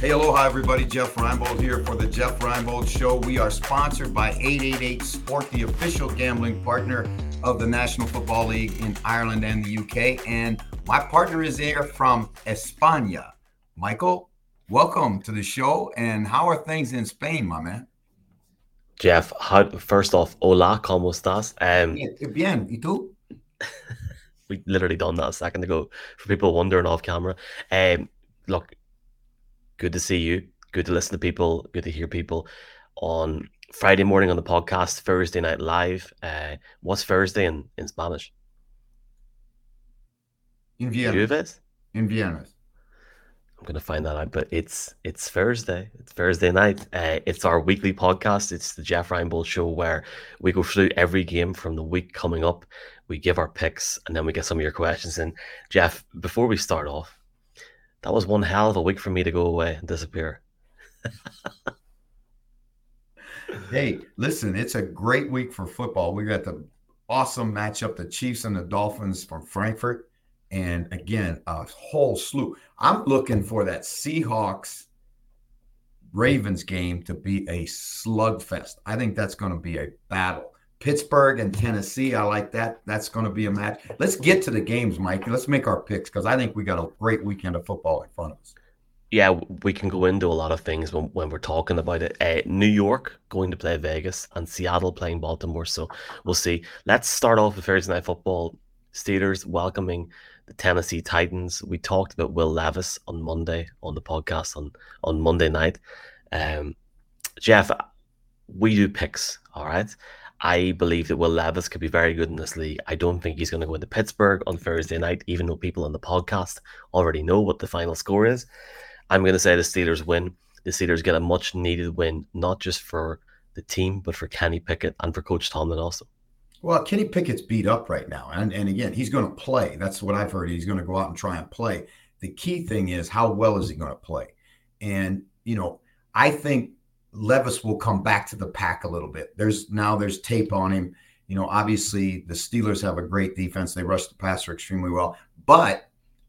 Hey, aloha, everybody. Jeff Reinebold here for the Jeff Reinebold Show. We are sponsored by 888 Sport, the official gambling partner of the National Football League in Ireland and the UK. And my partner is there from España. Michael, welcome to the show. And how are things in Spain, my man? Jeff, how, first off, hola, ¿cómo estás? Um, Bien, ¿y tú? we literally done that a second ago for people wondering off camera. Um, look, good to see you. Good to listen to people. Good to hear people on Friday morning on the podcast, Thursday night live. Uh, what's Thursday in, in Spanish? In Vienna. In Vienna. I'm gonna find that out, but it's it's Thursday. It's Thursday night. Uh, it's our weekly podcast. It's the Jeff Reinebold show where we go through every game from the week coming up. We give our picks and then we get some of your questions. And Jeff, before we start off, that was one hell of a week for me to go away and disappear. hey, listen, it's a great week for football. We got the awesome matchup, the Chiefs and the Dolphins from Frankfurt. And again, a whole slew. I'm looking for that Seahawks Ravens game to be a slugfest. I think that's going to be a battle. Pittsburgh and Tennessee, I like that. That's going to be a match. Let's get to the games, Mike. Let's make our picks because I think we got a great weekend of football in front of us. Yeah, we can go into a lot of things when, when we're talking about it. Uh, New York going to play Vegas and Seattle playing Baltimore. So we'll see. Let's start off with Thursday Night Football. Steelers welcoming the Tennessee Titans. We talked about Will Levis on Monday on the podcast on, on Monday night. Um, Jeff, we do picks, all right? I believe that Will Levis could be very good in this league. I don't think he's going to go into Pittsburgh on Thursday night, even though people on the podcast already know what the final score is. I'm going to say the Steelers win. The Steelers get a much needed win, not just for the team, but for Kenny Pickett and for Coach Tomlin also. Well, Kenny Pickett's beat up right now. And, and again, he's going to play. That's what I've heard. He's going to go out and try and play. The key thing is how well is he going to play? And, you know, I think Levis will come back to the pack a little bit. There's now there's tape on him. You know, obviously the Steelers have a great defense. They rush the passer extremely well. But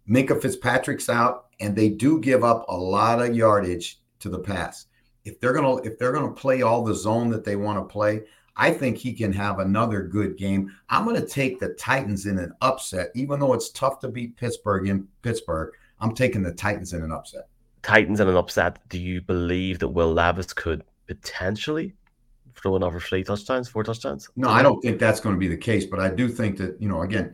Minkah Fitzpatrick's out, and they do give up a lot of yardage to the pass. If they're gonna if they're gonna play all the zone that they want to play, I think he can have another good game. I'm to take the Titans in an upset, even though it's tough to beat Pittsburgh in Pittsburgh. I'm taking the Titans in an upset. Titans in an upset. Do you believe that Will Levis could potentially throw in over three touchdowns, four touchdowns? No, I don't think that's going to be the case. But I do think that you know, again,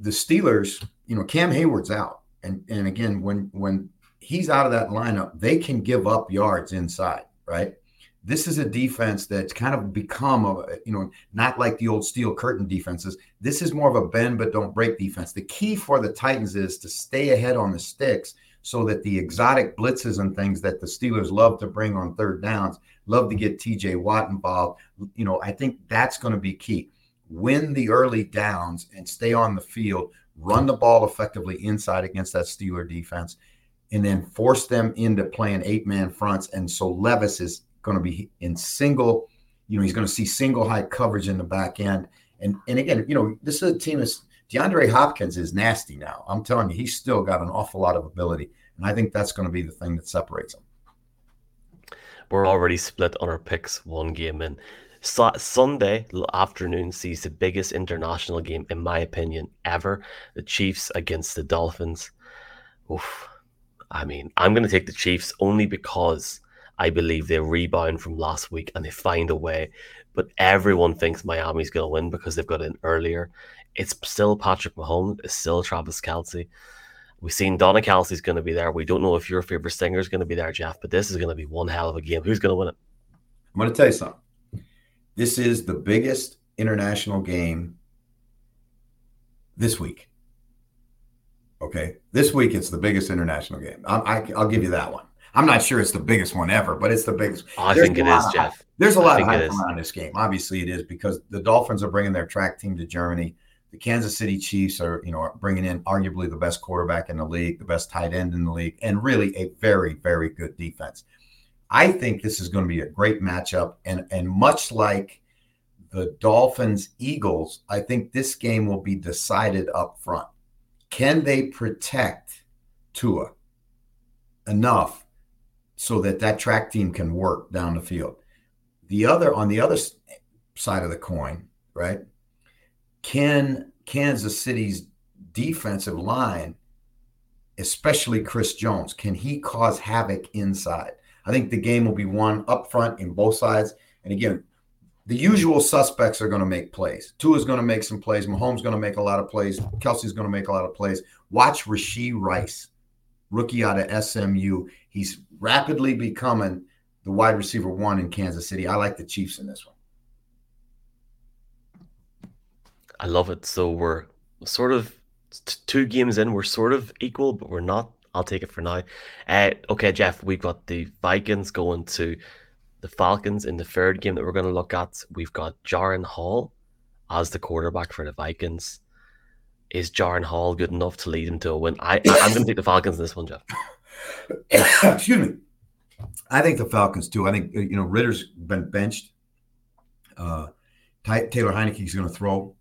the Steelers, you know, Cam Hayward's out, and and again, when when he's out of that lineup, they can give up yards inside, right? This is a defense that's kind of become a, you know, not like the old steel curtain defenses. This is more of a bend but don't break defense. The key for the Titans is to stay ahead on the sticks so that the exotic blitzes and things that the Steelers love to bring on third downs, love to get TJ Watt involved. You know, I think that's going to be key. Win the early downs and stay on the field, run the ball effectively inside against that Steeler defense, and then force them into playing eight man fronts. And so Levis is going to be in single, you know, he's going to see single high coverage in the back end. And and again, you know, this is a team that's DeAndre Hopkins is nasty now. I'm telling you, he's still got an awful lot of ability. And I think that's going to be the thing that separates him. We're already split on our picks one game in. So, Sunday afternoon sees the biggest international game, in my opinion, ever. The Chiefs against the Dolphins. Oof. I mean, I'm going to take the Chiefs only because I believe they rebound from last week and they find a way. But everyone thinks Miami's going to win because they've got in earlier. It's still Patrick Mahomes. It's still Travis Kelce. We've seen Donna Kelce's going to be there. We don't know if your favorite singer is going to be there, Jeff, but this is going to be one hell of a game. Who's going to win it? I'm going to tell you something. This is the biggest international game this week. Okay. This week, it's the biggest international game. I, I, I'll give you that one. I'm not sure it's the biggest one ever, but it's the biggest. Oh, I think it is, Jeff. There's a lot of hype around this game. Obviously, it is because the Dolphins are bringing their track team to Germany. The Kansas City Chiefs are, you know, bringing in arguably the best quarterback in the league, the best tight end in the league, and really a very, very good defense. I think this is going to be a great matchup, and and much like the Dolphins Eagles, I think this game will be decided up front. Can they protect Tua enough so that that track team can work down the field. The other on the other side of the coin, right? Can Kansas City's defensive line, especially Chris Jones, can he cause havoc inside? I think the game will be won up front in both sides. And again, the usual suspects are going to make plays. Tua is going to make some plays. Mahomes going to make a lot of plays. Kelce's going to make a lot of plays. Watch Rashee Rice, rookie out of SMU. He's rapidly becoming the wide receiver one in Kansas City. I like the Chiefs in this one. I love it. So we're sort of two games in. We're sort of equal, but we're not. I'll take it for now. Uh, okay, Jeff, we've got the Vikings going to the Falcons in the third game that we're going to look at. We've got Jaren Hall as the quarterback for the Vikings. Is Jaren Hall good enough to lead him to a win? I, I'm going to take the Falcons in this one, Jeff. Excuse me. I think the Falcons too. I think you know Ridder's been benched. Uh, Taylor Heinicke's going to throw,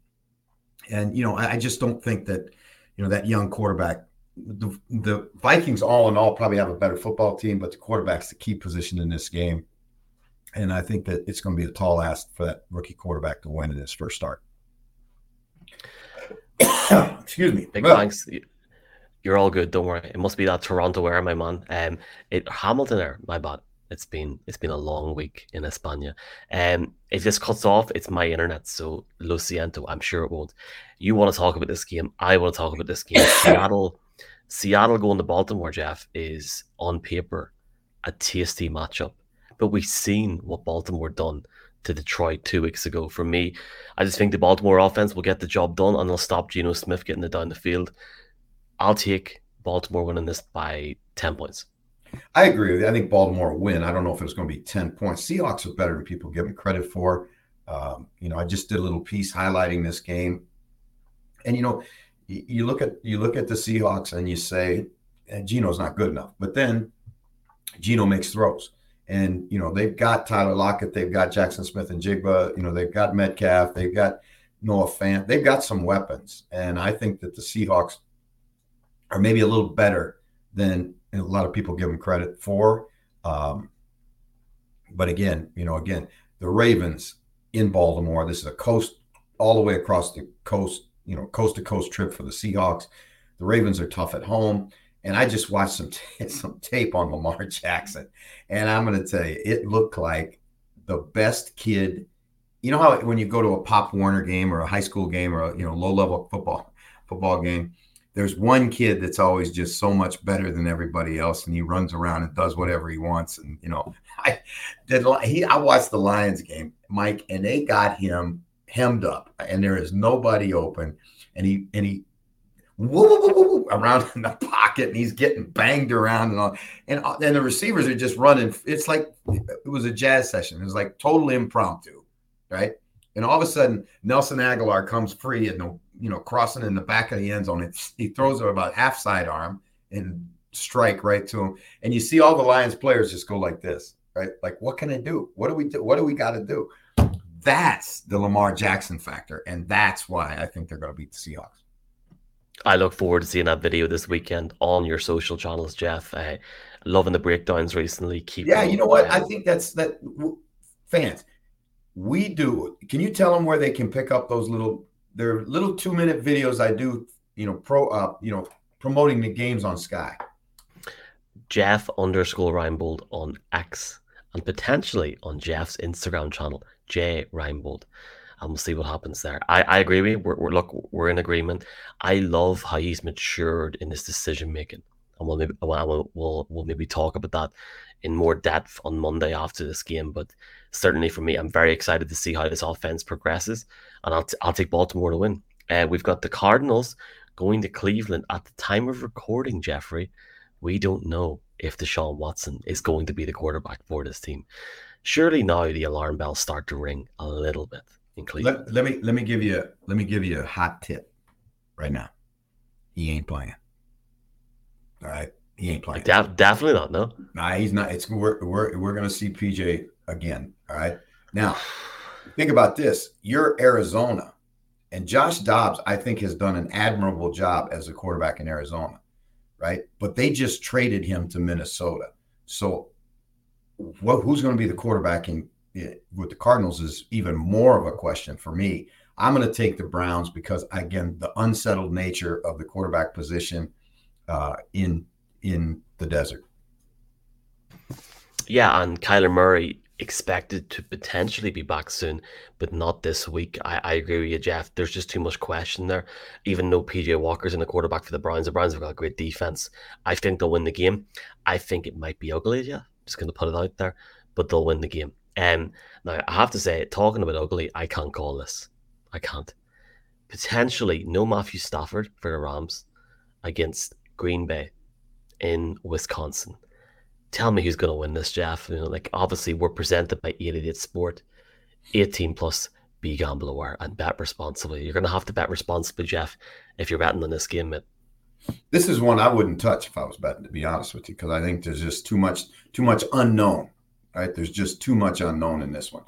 and you know I, I just don't think that you know that young quarterback the, the Vikings, all in all, probably have a better football team, but the quarterback's the key position in this game. And I think that it's going to be a tall ask for that rookie quarterback to win in his first start. Excuse me. Big thanks. You're all good. Don't worry. It must be that Toronto air, my man. Um, it Hamilton air. My bad. It's been it's been a long week in España. Um, if this cuts off. It's my internet, so lo siento. I'm sure it won't. You want to talk about this game? I want to talk about this game. Seattle, Seattle going to Baltimore. Jeff is on paper a tasty matchup, but we've seen what Baltimore done to Detroit two weeks ago. For me, I just think the Baltimore offense will get the job done and they'll stop Geno Smith getting it down the field. I'll take Baltimore winning this by 10 points. I agree with you. I think Baltimore win. I don't know if it's going to be 10 points. Seahawks are better than people give them credit for. Um, you know, I just did a little piece highlighting this game. And you know, you, look at you look at the Seahawks and you say, and Geno's not good enough. But then Geno makes throws. And you know, they've got Tyler Lockett, they've got Jackson Smith-Njigba, you know, they've got Metcalf, they've got Noah Fant, they've got some weapons. And I think that the Seahawks are maybe a little better than a lot of people give them credit for. Um, but again, you know, again, the Ravens in Baltimore. This is a coast all the way across the coast, you know, coast to coast trip for the Seahawks. The Ravens are tough at home, and I just watched some t- some tape on Lamar Jackson, and I'm going to tell you, it looked like the best kid. You know how when you go to a Pop Warner game or a high school game or a you know low level football football game, there's one kid that's always just so much better than everybody else, and he runs around and does whatever he wants. And you know, I did. He I watched the Lions game, Mike, and they got him hemmed up, and there is nobody open, and he and he woo, woo, woo, around in the pocket, and he's getting banged around and all, and uh, and the receivers are just running. It's like it was a jazz session. It was like totally impromptu, right? And all of a sudden, Nelson Agholor comes free and the you know, crossing in the back of the end zone. It's, he throws it about half sidearm and strike right to him. And you see all the Lions players just go like this, right? Like, what can I do? What do we do? What do we got to do? That's the Lamar Jackson factor. And that's why I think they're going to beat the Seahawks. I look forward to seeing that video this weekend on your social channels, Jeff. Uh, loving the breakdowns recently. Keep yeah, you know what? I think that's that fans. We do. Can you tell them where they can pick up those little they're little two minute videos I do, you know, pro, uh, you know, promoting the games on Sky. Jeff underscore Reinebold on X and potentially on Jeff's Instagram channel, J Reinebold. And we'll see what happens there. I, I agree with you. We're, we're, look, we're in agreement. I love how he's matured in his decision making. And we'll maybe, we'll, we'll, we'll maybe talk about that in more depth on Monday after this game. But certainly for me, I'm very excited to see how this offense progresses and I'll, t- I'll take Baltimore to win. Uh, we've got the Cardinals going to Cleveland at the time of recording, Jeffrey. We don't know if Deshaun Watson is going to be the quarterback for this team. Surely now the alarm bells start to ring a little bit in Cleveland. Let, let me let me give you let me give you a hot tip right now. He ain't playing. All right, he ain't playing. Def- definitely not. No, nah, he's not. It's we're we're, we're gonna see PJ again. All right, now think about this you're Arizona, and Josh Dobbs, I think, has done an admirable job as a quarterback in Arizona, right? But they just traded him to Minnesota. So what who's going to be the quarterback in, in, with the Cardinals is even more of a question for me. I'm going to take the Browns because again, the unsettled nature of the quarterback position uh, in in the desert. Yeah, and Kyler Murray expected to potentially be back soon, but not this week. I, I agree with you, Jeff. There's just too much question there. Even though PJ Walker's in the quarterback for the Browns, the Browns have got a great defense. I think they'll win the game. I think it might be ugly, yeah. Just to put it out there, but they'll win the game. Um, now, I have to say, talking about ugly, I can't call this. I can't. Potentially, no Matthew Stafford for the Rams against Green Bay in Wisconsin tell me who's going to win this, Jeff. You know, like obviously we're presented by 88 Sport, 18 plus. Be gamble aware and bet responsibly. You're going to have to bet responsibly, Jeff, if you're betting on this game. This is one I wouldn't touch if I was betting, to be honest with you, because I think there's just too much, too much unknown. Right? There's just too much unknown in this one.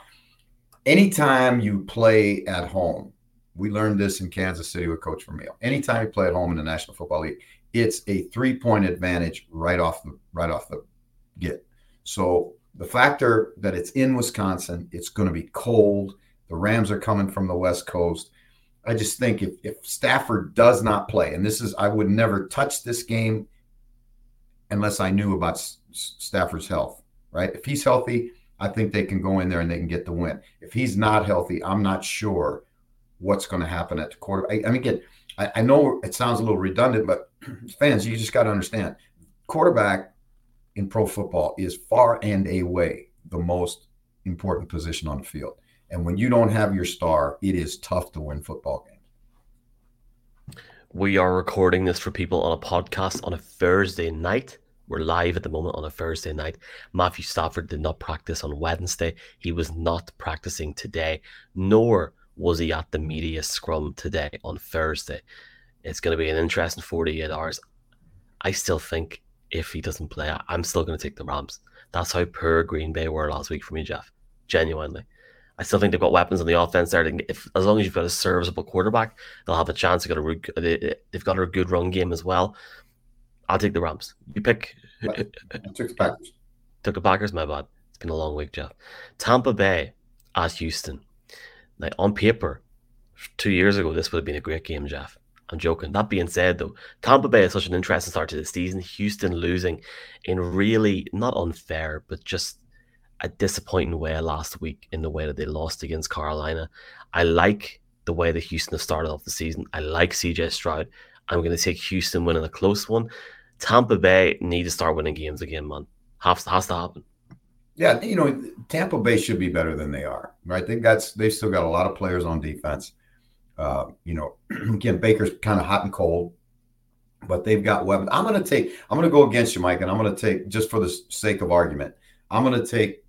Anytime you play at home, we learned this in Kansas City with Coach Vermeil. Anytime you play at home in the National Football League, it's a three-point advantage right off the right off the get. So the factor that it's in Wisconsin, it's going to be cold. The Rams are coming from the West Coast. I just think if, if Stafford does not play, and this is, I would never touch this game unless I knew about S- Stafford's health, right? If he's healthy, I think they can go in there and they can get the win. If he's not healthy, I'm not sure what's going to happen at the quarter. I, I mean, again, I, I know it sounds a little redundant, but fans, you just got to understand quarterback in pro football is far and away the most important position on the field. And when you don't have your star, it is tough to win football games. We are recording this for people on a podcast on a Thursday night. We're live at the moment on a Thursday night. Matthew Stafford did not practice on Wednesday. He was not practicing today, nor was he at the media scrum today on Thursday. It's going to be an interesting 48 hours. I still think if he doesn't play, I'm still going to take the Rams. That's how poor Green Bay were last week for me, Jeff. Genuinely. I still think they've got weapons on the offense there. If as long as you've got a serviceable quarterback, they'll have a chance. They've got a they've got a good run game as well. I'll take the Rams. You pick. I took the Packers. Took the Packers. My bad. It's been a long week, Jeff. Tampa Bay at Houston. Like on paper, two years ago, this would have been a great game, Jeff. I'm joking. That being said, though, Tampa Bay is such an interesting start to the season. Houston losing in really not unfair, but just a disappointing way last week in the way that they lost against Carolina. I like the way that Houston has started off the season. I like CJ Stroud. I'm going to take Houston winning a close one. Tampa Bay need to start winning games again, man. Has, has to happen. Yeah, you know, Tampa Bay should be better than they are, right? They got they've still got a lot of players on defense. Uh, you know, again, Baker's kind of hot and cold, but they've got weapons. I'm going to take, I'm going to go against you, Mike, and I'm going to take, just for the sake of argument, I'm going to take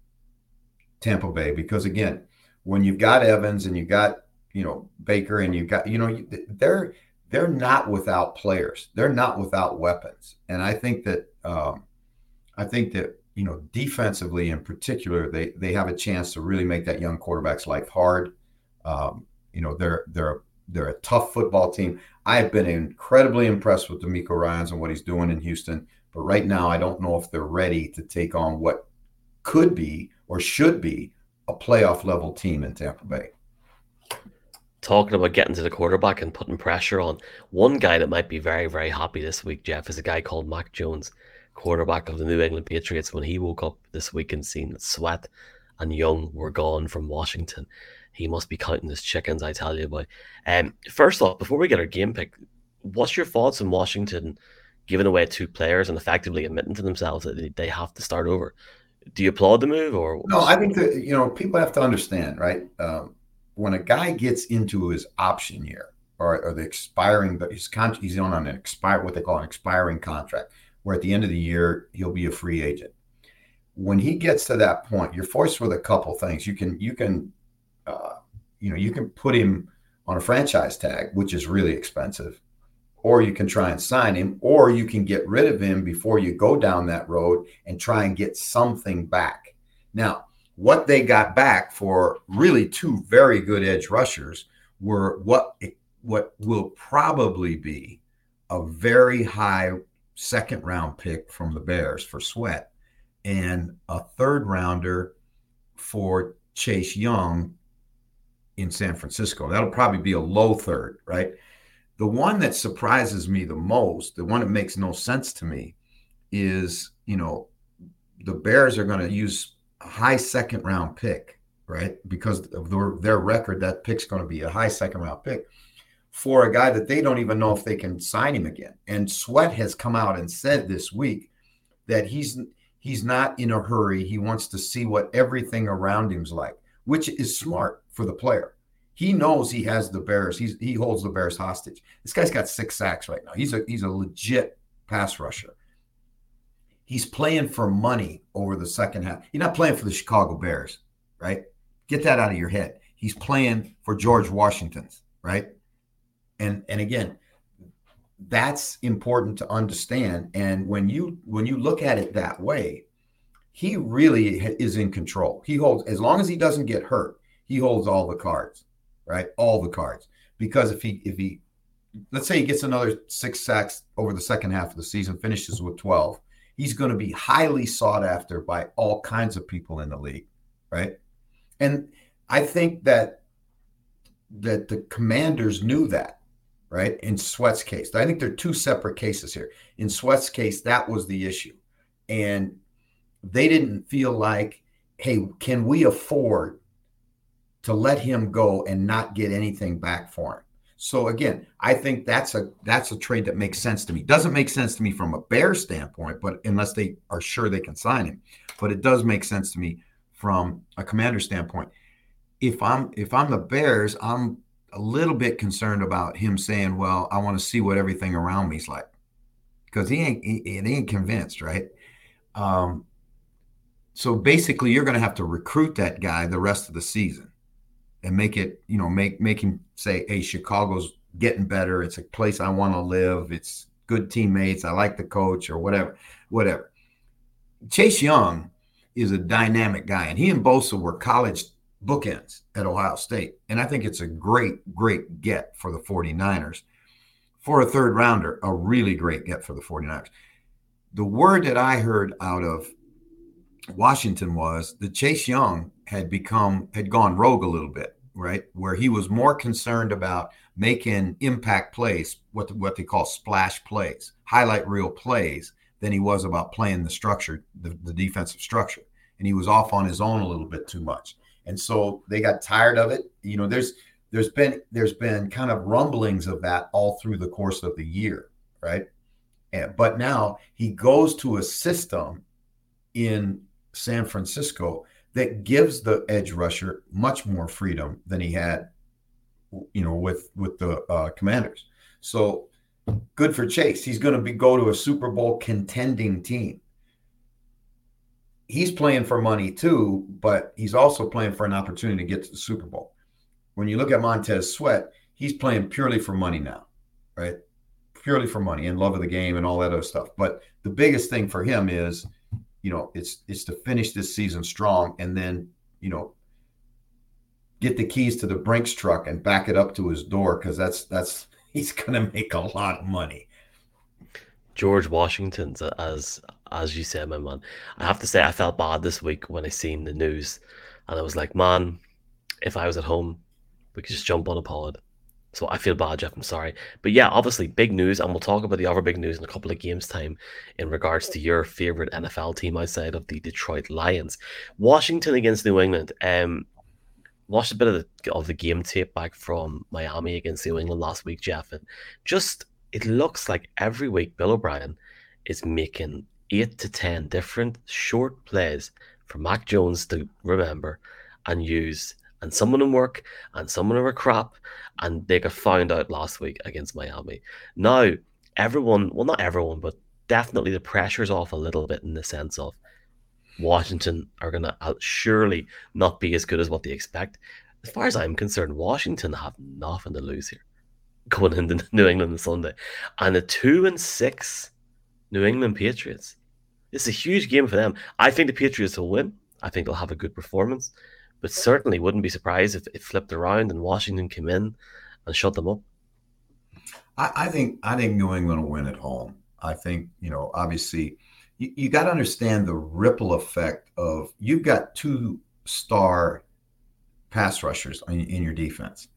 Tampa Bay because, again, when you've got Evans and you got, you know, Baker and you got, you know, they're, they're not without players. They're not without weapons. And I think that, um, I think that, you know, defensively in particular, they, they have a chance to really make that young quarterback's life hard. Um, you know, they're they're they're a tough football team. I have been incredibly impressed with DeMeco Ryans and what he's doing in Houston, but right now I don't know if they're ready to take on what could be or should be a playoff level team in Tampa Bay. Talking about getting to the quarterback and putting pressure on, one guy that might be very, very happy this week, Jeff, is a guy called Mac Jones, quarterback of the New England Patriots. When he woke up this week and seen Sweat and Young were gone from Washington, he must be counting his chickens, I tell you, boy. Um, first off, before we get our game pick, what's your thoughts on Washington giving away two players and effectively admitting to themselves that they have to start over? Do you applaud the move or no? I think that you know people have to understand, right? Um, when a guy gets into his option year or, or the expiring, but his con- he's on an expire what they call an expiring contract, where at the end of the year he'll be a free agent. When he gets to that point, you're forced with a couple things. You can you can uh, you know, you can put him on a franchise tag, which is really expensive, or you can try and sign him, or you can get rid of him before you go down that road and try and get something back. Now, what they got back for really two very good edge rushers were what what will probably be a very high second round pick from the Bears for Sweat and a third rounder for Chase Young in San Francisco. That'll probably be a low third, right? The one that surprises me the most, the one that makes no sense to me, is you know the Bears are going to use a high second round pick, right? Because of their, their record, that pick's going to be a high second round pick for a guy that they don't even know if they can sign him again. And Sweat has come out and said this week that he's he's not in a hurry. He wants to see what everything around him's like, which is smart for the player. He knows he has the Bears. He's he holds the Bears hostage. This guy's got six sacks right now. He's a he's a legit pass rusher. He's playing for money over the second half. He's not playing for the Chicago Bears, right? Get that out of your head. He's playing for George Washington's, right? And and again, that's important to understand. And when you when you look at it that way, he really is in control. He holds as long as he doesn't get hurt, he holds all the cards, right? All the cards. Because if he if he let's say he gets another six sacks over the second half of the season, finishes with 12, he's going to be highly sought after by all kinds of people in the league, right? And I think that that the commanders knew that, right? In Sweat's case. I think they're two separate cases here. In Sweat's case, that was the issue. And they didn't feel like, hey, can we afford to let him go and not get anything back for him? So again, I think that's a that's a trade that makes sense to me. Doesn't make sense to me from a bear standpoint, but unless they are sure they can sign him, but it does make sense to me from a commander standpoint. If I'm if I'm the Bears, I'm a little bit concerned about him saying, "Well, I want to see what everything around me's like," because he ain't he, he ain't convinced, right? Um, so basically, you're going to have to recruit that guy the rest of the season and make it, you know, make make him say, "Hey, Chicago's getting better. It's a place I want to live. It's good teammates. I like the coach or whatever, whatever." Chase Young is a dynamic guy, and he and Bosa were college bookends at Ohio State. And I think it's a great, great get for the 49ers. For a third rounder, a really great get for the 49ers. The word that I heard out of Washington was that Chase Young had become had gone rogue a little bit, right? Where he was more concerned about making impact plays, what what they call splash plays, highlight reel plays, than he was about playing the structure, the, the defensive structure. And he was off on his own a little bit too much. And so they got tired of it. You know, there's there's been there's been kind of rumblings of that all through the course of the year, right? And, but now he goes to a system in San Francisco that gives the edge rusher much more freedom than he had, you know, with with the uh, Commanders. So good for Chase. He's going to be go to a Super Bowl contending team. He's playing for money too, but he's also playing for an opportunity to get to the Super Bowl. When you look at Montez Sweat, he's playing purely for money now, right? Purely for money and love of the game and all that other stuff. But the biggest thing for him is you know, it's it's to finish this season strong and then, you know, get the keys to the Brinks truck and back it up to his door because that's that's he's gonna make a lot of money. George Washington's uh, as as you said, my man. I have to say, I felt bad this week when I seen the news, and I was like, man, if I was at home, we could just jump on a pod so I feel bad, Jeff. I'm sorry. But yeah, obviously, big news. And we'll talk about the other big news in a couple of games' time in regards to your favorite NFL team outside of the Detroit Lions. Washington against New England. Um, watched a bit of the, of the game tape back from Miami against New England last week, Jeff. And just, it looks like every week Bill O'Brien is making eight to 10 different short plays for Mac Jones to remember and use and some of them work and some of them are crap and they got found out last week against Miami. Now, everyone, well, not everyone, but definitely the pressure's off a little bit in the sense of Washington are going to uh, surely not be as good as what they expect. As far as I'm concerned, Washington have nothing to lose here going into New England on Sunday. And the two and six New England Patriots. It's a huge game for them. I think the Patriots will win. I think they'll have a good performance but certainly wouldn't be surprised if it flipped around and Washington came in and shut them up. I, I think I think New England will win at home. I think you know obviously, you, you got to understand the ripple effect of you've got two star pass rushers in, in your defense,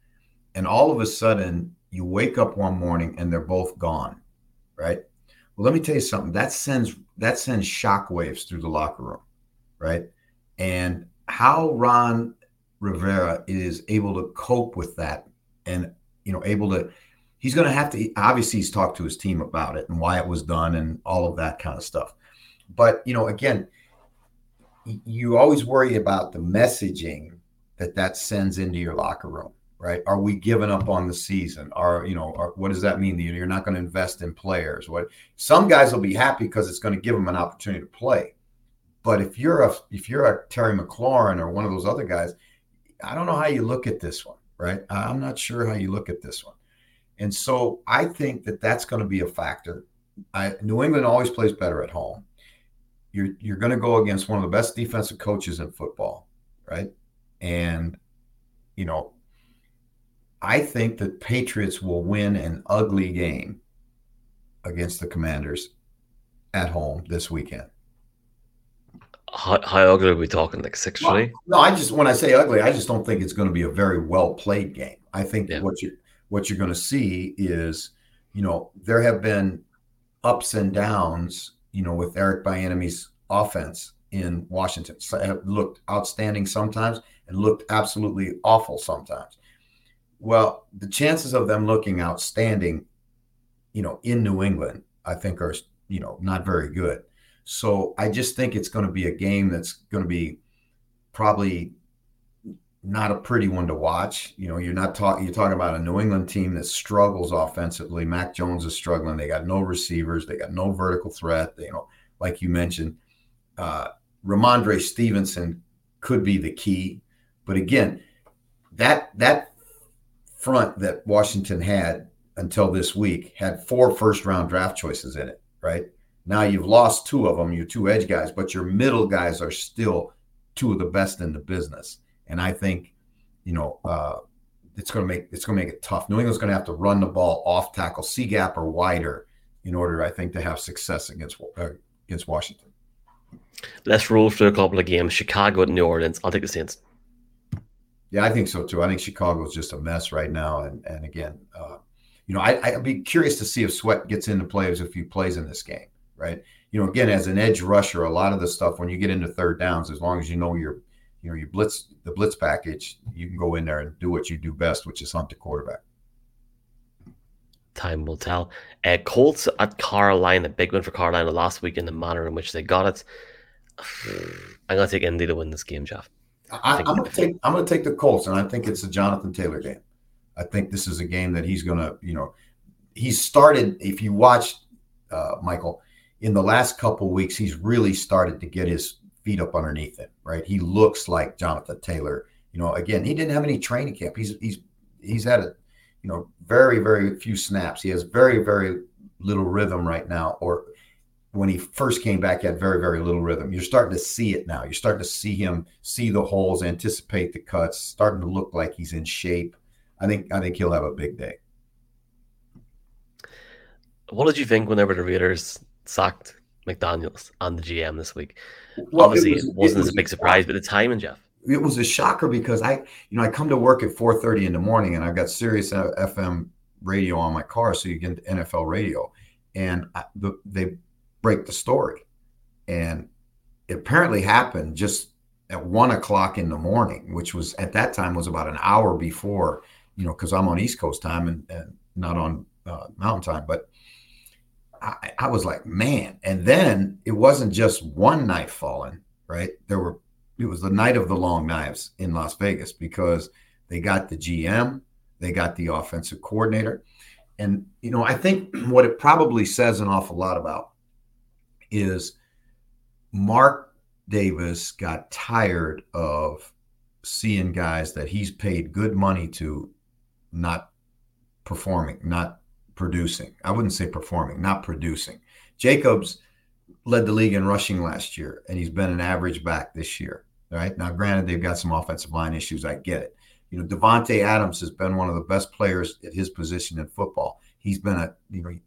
and all of a sudden you wake up one morning and they're both gone, right? Well, let me tell you something. That sends that sends shockwaves through the locker room, right? And how Ron Rivera is able to cope with that, and you know, able to, he's going to have to. Obviously, he's talked to his team about it and why it was done and all of that kind of stuff. But you know, again, you always worry about the messaging that that sends into your locker room right? Are we giving up on the season? Are you know? Are, what does that mean? You're not going to invest in players. What some guys will be happy because it's going to give them an opportunity to play. But if you're a if you're a Terry McLaurin or one of those other guys, I don't know how you look at this one, right? I'm not sure how you look at this one. And so I think that that's going to be a factor. I, New England always plays better at home. You're you're going to go against one of the best defensive coaches in football, right? And you know I think that Patriots will win an ugly game against the Commanders at home this weekend. How, how ugly are we talking? Like six three? No, I just when I say ugly, I just don't think it's going to be a very well played game. I think yeah. what you what you're going to see is, you know, there have been ups and downs, you know, with Eric Bieniemy's offense in Washington. So it looked outstanding sometimes and looked absolutely awful sometimes. Well, the chances of them looking outstanding, you know, in New England, I think are, you know, not very good. So I just think it's going to be a game that's going to be probably not a pretty one to watch. You know, you're not talking you're talking about a New England team that struggles offensively. Mac Jones is struggling. They got no receivers, they got no vertical threat. They, you know, like you mentioned, uh Rhamondre Stevenson could be the key. But again, that that front that Washington had until this week had four first round draft choices in it, right? Now you've lost two of them, your two edge guys, but your middle guys are still two of the best in the business. And I think, you know, uh, it's going to make it's going to make it tough. New England's going to have to run the ball off tackle, C gap or wider, in order, I think, to have success against uh, against Washington. Let's roll through a couple of games. Chicago and New Orleans. I'll take the Saints. Yeah, I think so too. I think Chicago is just a mess right now. And and again, uh, you know, I, I'd be curious to see if Sweat gets into plays if he plays in this game, right? You know, again, as an edge rusher, a lot of the stuff when you get into third downs, as long as you know your, you know, your blitz, the blitz package, you can go in there and do what you do best, which is hunt the quarterback. Time will tell. Uh, Colts at Carolina, big win for Carolina last week in the manner in which they got it. I'm to take Indy to win this game, Jeff. I, am to take I'm going to take the Colts, and I think it's a Jonathan Taylor game. I think this is a game that he's going to, you know, he started. If you watched uh, Michael in the last couple weeks, he's really started to get his feet up underneath him. Right, he looks like Jonathan Taylor. You know, again, he didn't have any training camp. He's he's he's had a, you know, very very few snaps. He has very very little rhythm right now, or when he first came back, he had very, very little rhythm. You're starting to see it now. You're starting to see him see the holes, anticipate the cuts, starting to look like he's in shape. I think I think he'll have a big day. What did you think whenever the Raiders sacked McDaniels on the GM this week? Well, Obviously, it, was, not it was, a big surprise, but the timing, Jeff. It was a shocker because I, you know, I come to work at 4:30 in the morning, and I've got Sirius XM radio on my car, so you get NFL radio, and I, the, they break the story. And it apparently happened just at one o'clock in the morning, which was at that time was about an hour before, you know, because I'm on East Coast time and, and not on uh, Mountain time. But I, I was like, man. And then it wasn't just one knife falling, right? There were, it was the night of the long knives in Las Vegas because they got the GM, they got the offensive coordinator. And, you know, I think what it probably says an awful lot about is Mark Davis got tired of seeing guys that he's paid good money to not performing, not producing. I wouldn't say performing, not producing. Jacobs led the league in rushing last year, and he's been an average back this year. Right now, granted, they've got some offensive line issues. I get it. You know, Davante Adams has been one of the best players at his position in football. He's been a you know,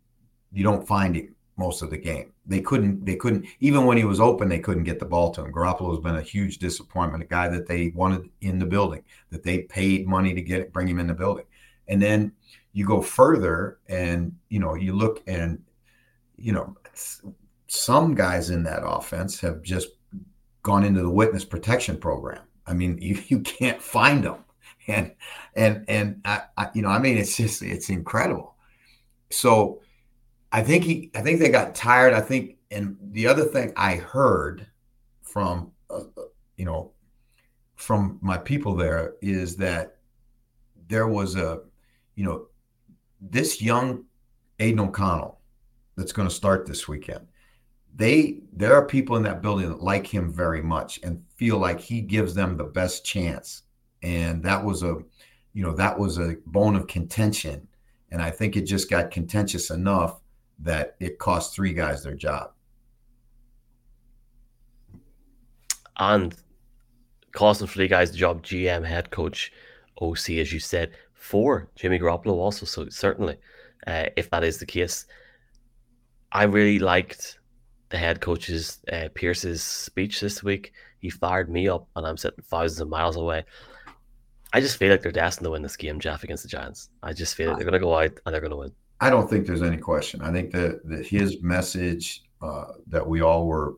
you don't find him most of the game. They couldn't, they couldn't, even when he was open, they couldn't get the ball to him. Garoppolo has been a huge disappointment, a guy that they wanted in the building, that they paid money to get bring him in the building. And then you go further and, you know, you look and, you know, some guys in that offense have just gone into the witness protection program. I mean, you, you can't find them. And, and, and I, I, you know, I mean, it's just, it's incredible. So, I think he, I think they got tired. I think, and the other thing I heard from, uh, you know, from my people there is that there was a, you know, this young Aidan O'Connell that's going to start this weekend. They, there are people in that building that like him very much and feel like he gives them the best chance. And that was a, you know, that was a bone of contention. And I think it just got contentious enough that it cost three guys their job. And costing three guys the job, GM, head coach, OC, as you said, for Jimmy Garoppolo also. So certainly, uh, if that is the case, I really liked the head coach's uh, Pierce's speech this week. He fired me up, and I'm sitting thousands of miles away. I just feel like they're destined to win this game, Jeff, against the Giants. I just feel like they're going to go out and they're going to win. I don't think there's any question. I think that, that his message uh, that we all were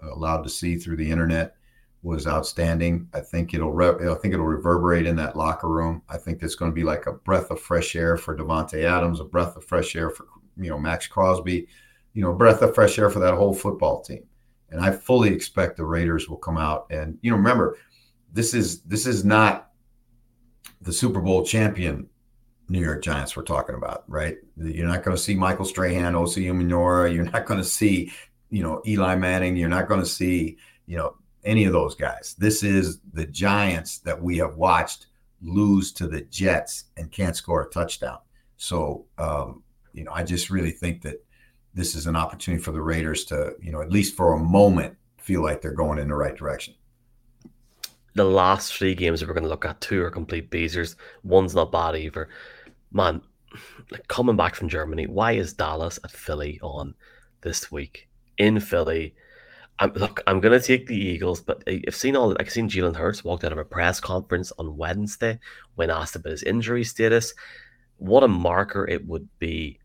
allowed to see through the internet was outstanding. I think it'll re- I think it'll reverberate in that locker room. I think it's going to be like a breath of fresh air for Davante Adams, a breath of fresh air for you know Maxx Crosby, you know, breath of fresh air for that whole football team. And I fully expect the Raiders will come out and you know remember this is this is not the Super Bowl champion New York Giants we're talking about, right? You're not going to see Michael Strahan, Osi Umenyiora. You're not going to see, you know, Eli Manning. You're not going to see, you know, any of those guys. This is the Giants that we have watched lose to the Jets and can't score a touchdown. So, um, you know, I just really think that this is an opportunity for the Raiders to, you know, at least for a moment, feel like they're going in the right direction the last three games that we're going to look at, two are complete beezers. One's not bad either man, like coming back from Germany, why is Dallas at Philly on this week in Philly? I'm, look, I'm gonna take the Eagles, but I've seen all. I've seen Jalen Hurts walked out of a press conference on Wednesday when asked about his injury status. What a marker it would be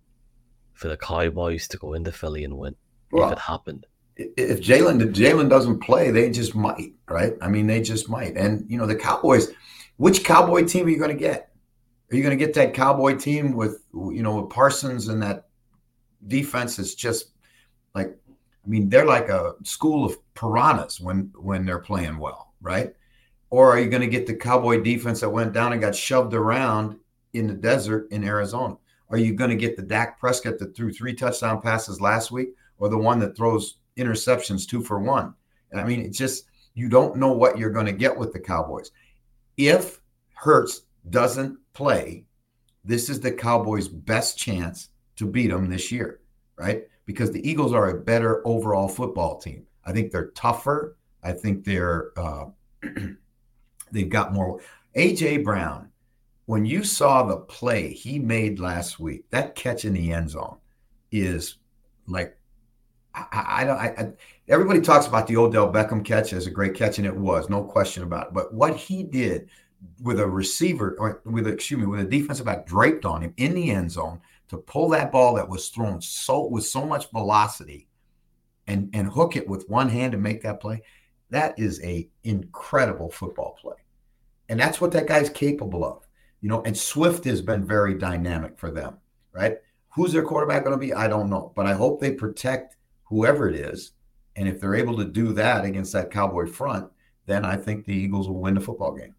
for the Cowboys to go into Philly and win well, if it happened. If Jalen if Jalen doesn't play, they just might, right? I mean, they just might. And you know, the Cowboys. Which Cowboy team are you going to get? Are you going to get that Cowboy team with you know with Parsons and that defense is just like I mean they're like a school of piranhas when when they're playing well, right? Or are you going to get the Cowboy defense that went down and got shoved around in the desert in Arizona? Are you going to get the Dak Prescott that threw three touchdown passes last week, or the one that throws interceptions two for one? I mean, it's just you don't know what you're going to get with the Cowboys. If Hurts doesn't play, this is the Cowboys' best chance to beat them this year, right? Because the Eagles are a better overall football team. I think they're tougher. I think they're uh, they've got more. AJ Brown, when you saw the play he made last week, that catch in the end zone is like I, don't. I, I, everybody talks about the Odell Beckham catch as a great catch, and it was no question about it. But what he did with a receiver or with a, excuse me with a defensive back draped on him in the end zone to pull that ball that was thrown so with so much velocity and and hook it with one hand and make that play that is a incredible football play. And that's what that guy's capable of you know and swift has been very dynamic for them right? Who's their quarterback going to be? I don't know but i hope they protect whoever it is. And if they're able to do that against that cowboy front then i think the eagles will win the football game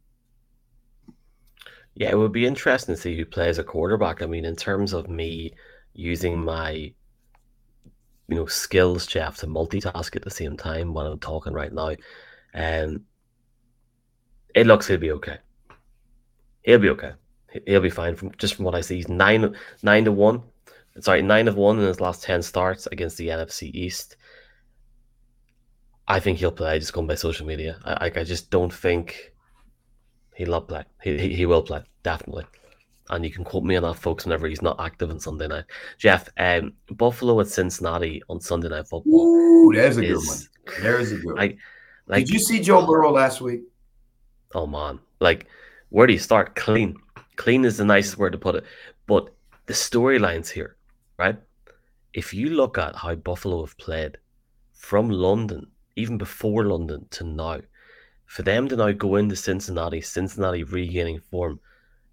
yeah, it would be interesting to see who plays a quarterback. I mean, in terms of me using my, you know, skills, Jeff, to multitask at the same time while I'm talking right now, um, it looks he'll be okay. He'll be okay. He'll be fine from just from what I see. He's nine nine to one. Sorry, nine of one in his last ten starts against the NFC East. I think he'll play. Just going by social media, I I just don't think He'll play. He, he, he will play definitely. and you can quote me on that, folks, whenever he's not active on Sunday night. Jeff, um, Buffalo at Cincinnati on Sunday night football. Ooh, there's a good one. There's a good one. I, like, Did you see Joe Burrow last week? Oh man, like where do you start? Clean, clean is the nicest word to put it. But the storylines here, right? If you look at how Buffalo have played from London, even before London to now, for them to now go into Cincinnati, Cincinnati regaining form,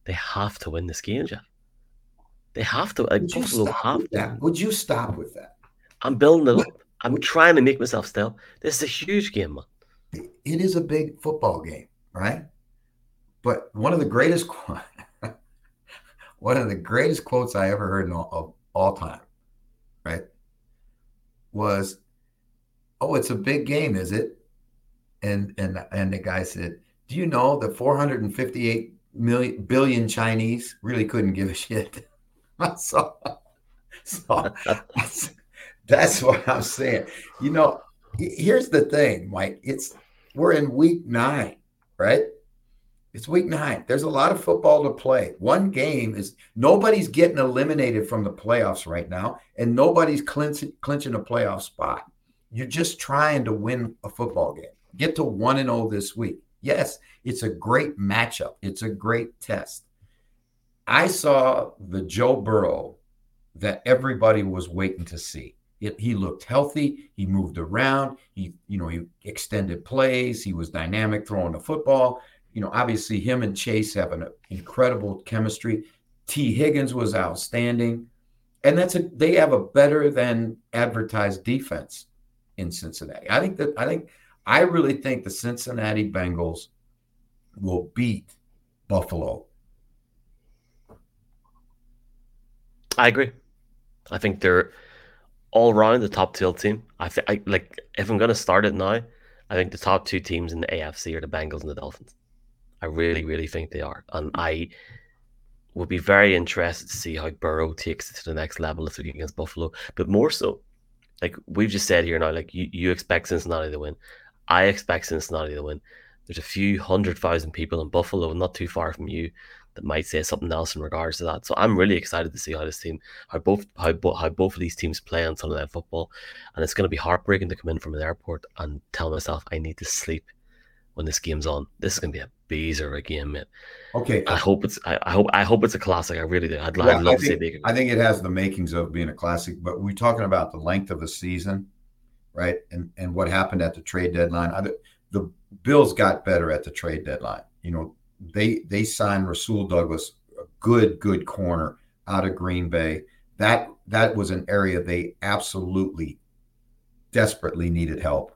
they have to win this game, Jeff. They have to. Like Would Buffalo have that? Would you stop with that? I'm building it up. I'm trying to make myself still. This is a huge game, man. It is a big football game, right? But one of the greatest, one of the greatest quotes I ever heard in all, of all time, right, was, "Oh, it's a big game, is it?" And and and the guy said, "Do you know the 458 million billion Chinese really couldn't give a shit?" so, so that's what I'm saying. You know, here's the thing, Mike. It's we're in week nine, right? It's week nine. There's a lot of football to play. One game is nobody's getting eliminated from the playoffs right now, and nobody's clinching, clinching a playoff spot. You're just trying to win a football game. Get to 1 and 0 this week. Yes, it's a great matchup. It's a great test. I saw the Joe Burrow that everybody was waiting to see. It, he looked healthy. He moved around. He, you know, he extended plays. He was dynamic throwing the football you know, obviously him and Chase have an incredible chemistry. Tee Higgins was outstanding. And that's a they have a better than advertised defense in Cincinnati. I think that I think I really think the Cincinnati Bengals will beat Buffalo. I agree. I think they're all around the top tilt team. I think I like if I'm gonna start it now, I think the top two teams in the AFC are the Bengals and the Dolphins. I really, really think they are. And I would be very interested to see how Burrow takes it to the next level this week against Buffalo. But more so, like we've just said here now, like you, you expect Cincinnati to win. I expect Cincinnati to win. There's a few hundred thousand people in Buffalo, not too far from you, that might say something else in regards to that. So I'm really excited to see how this team, how both how, how both of these teams play on Sunday Night Football, and it's going to be heartbreaking to come in from an airport and tell myself I need to sleep when this game's on. This is going to be a beezer again, man. Okay. I hope it's. I, I, hope. I hope it's a classic. I really do. I'd, I'd love to think, see I think it has the makings of being a classic. But we're talking about the length of the season, right? And and what happened at the trade deadline. I, the Bills got better at the trade deadline. You know, they they signed Rasul Douglas, a good good corner out of Green Bay. That that was an area they absolutely desperately needed help.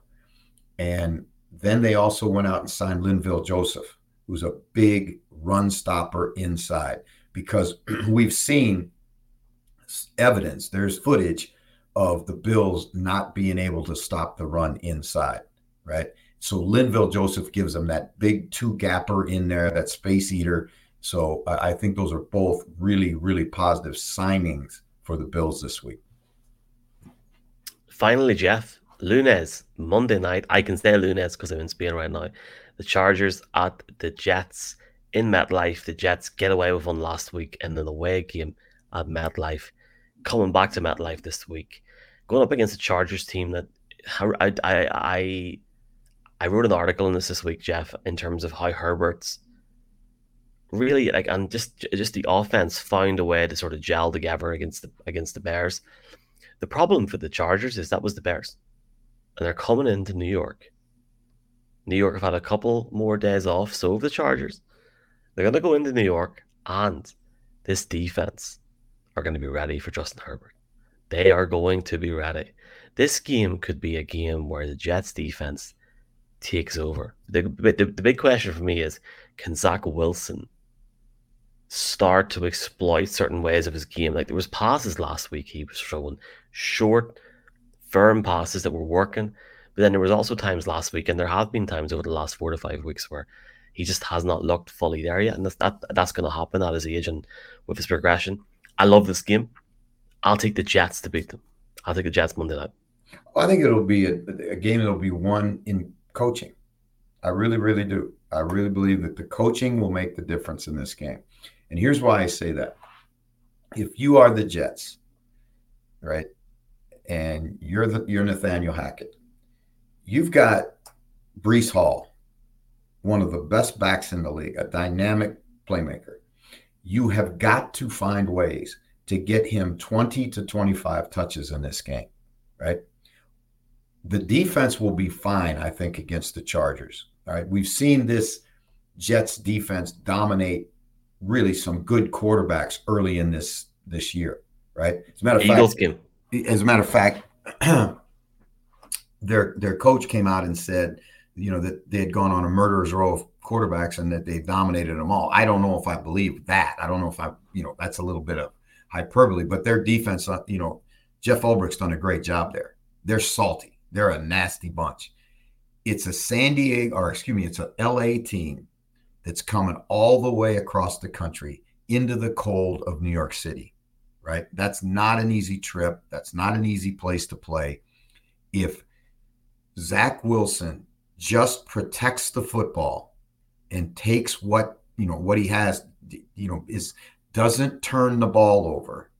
And then they also went out and signed Linval Joseph, who's a big run stopper inside, because we've seen evidence, there's footage of the Bills not being able to stop the run inside, right? So Linval Joseph gives them that big two gapper in there, that space eater. So I think those are both really, really positive signings for the Bills this week. Finally, Jeff, Lunes, Monday night. I can say Lunes because I'm in Spain right now. The Chargers at the Jets in MetLife. The Jets get away with one last week and then away game at MetLife. Coming back to MetLife this week. Going up against the Chargers team that I, I, I, I wrote an article on this this week, Jeff, in terms of how Herbert's really like and just just the offense found a way to sort of gel together against the against the Bears. The problem for the Chargers is that was the Bears and they're coming into New York. New York have had a couple more days off, so have the Chargers. They're going to go into New York, and this defense are going to be ready for Justin Herbert. They are going to be ready. This game could be a game where the Jets defense takes over. The, the, the big question for me is can Zach Wilson start to exploit certain ways of his game? Like there was passes last week he was throwing short firm passes that were working. But then there was also times last week, and there have been times over the last four to five weeks where he just has not looked fully there yet, and that's that that's going to happen at his age and with his progression. I love this game. I'll take the Jets to beat them. I'll take the Jets Monday night. I think it'll be a, a game that'll be won in coaching. I really, really do. I really believe that the coaching will make the difference in this game. And here's why I say that. If you are the Jets, right, and you're the you're Nathaniel Hackett, you've got Breece Hall, one of the best backs in the league, a dynamic playmaker. You have got to find ways to get him 20 to 25 touches in this game, right? The defense will be fine, I think, against the Chargers. All right. We've seen this Jets defense dominate really some good quarterbacks early in this this year, right? As a matter of Eagles fact, game. as a matter of fact, their their coach came out and said, you know, that they had gone on a murderer's row of quarterbacks and that they dominated them all. I don't know if I believe that. I don't know if I, you know, that's a little bit of hyperbole, but their defense, uh, you know, Jeff Ulbrich's done a great job there. They're salty. They're a nasty bunch. It's a San Diego, or excuse me, it's a LA team that's coming all the way across the country into the cold of New York City, right? That's not an easy trip. That's not an easy place to play. If Zach Wilson just protects the football and takes what, you know, what he has, you know, is doesn't turn the ball over,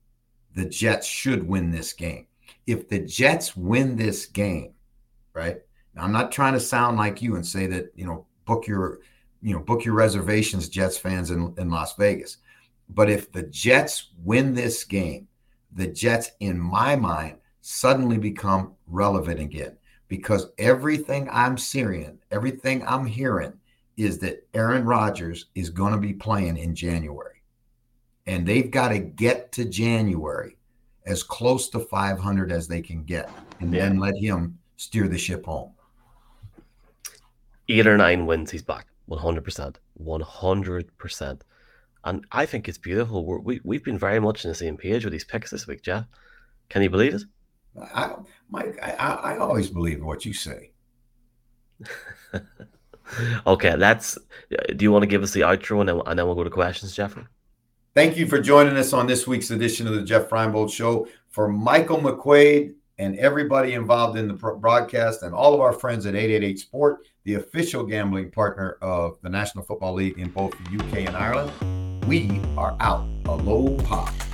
the Jets should win this game. If the Jets win this game, right? Now, I'm not trying to sound like you and say that, you know, book your you know, book your reservations, Jets fans in, in Las Vegas. But if the Jets win this game, the Jets, in my mind, suddenly become relevant again because everything I'm seeing, everything I'm hearing is that Aaron Rodgers is going to be playing in January. And they've got to get to January as close to 500 as they can get and yeah. then let him steer the ship home. Eight or nine wins, he's back. 100%. 100%. And I think it's beautiful. We're, we, we've been very much on the same page with these picks this week, Jeff. Can you believe it? I, Mike, I, I always believe what you say. okay, let's. Do you want to give us the outro and then, and then we'll go to questions, Jeffrey? Thank you for joining us on this week's edition of the Jeff Reinebold Show. For Michael McQuaid and everybody involved in the broadcast and all of our friends at 888 Sport, the official gambling partner of the National Football League in both the UK and Ireland. We are out. Aloha.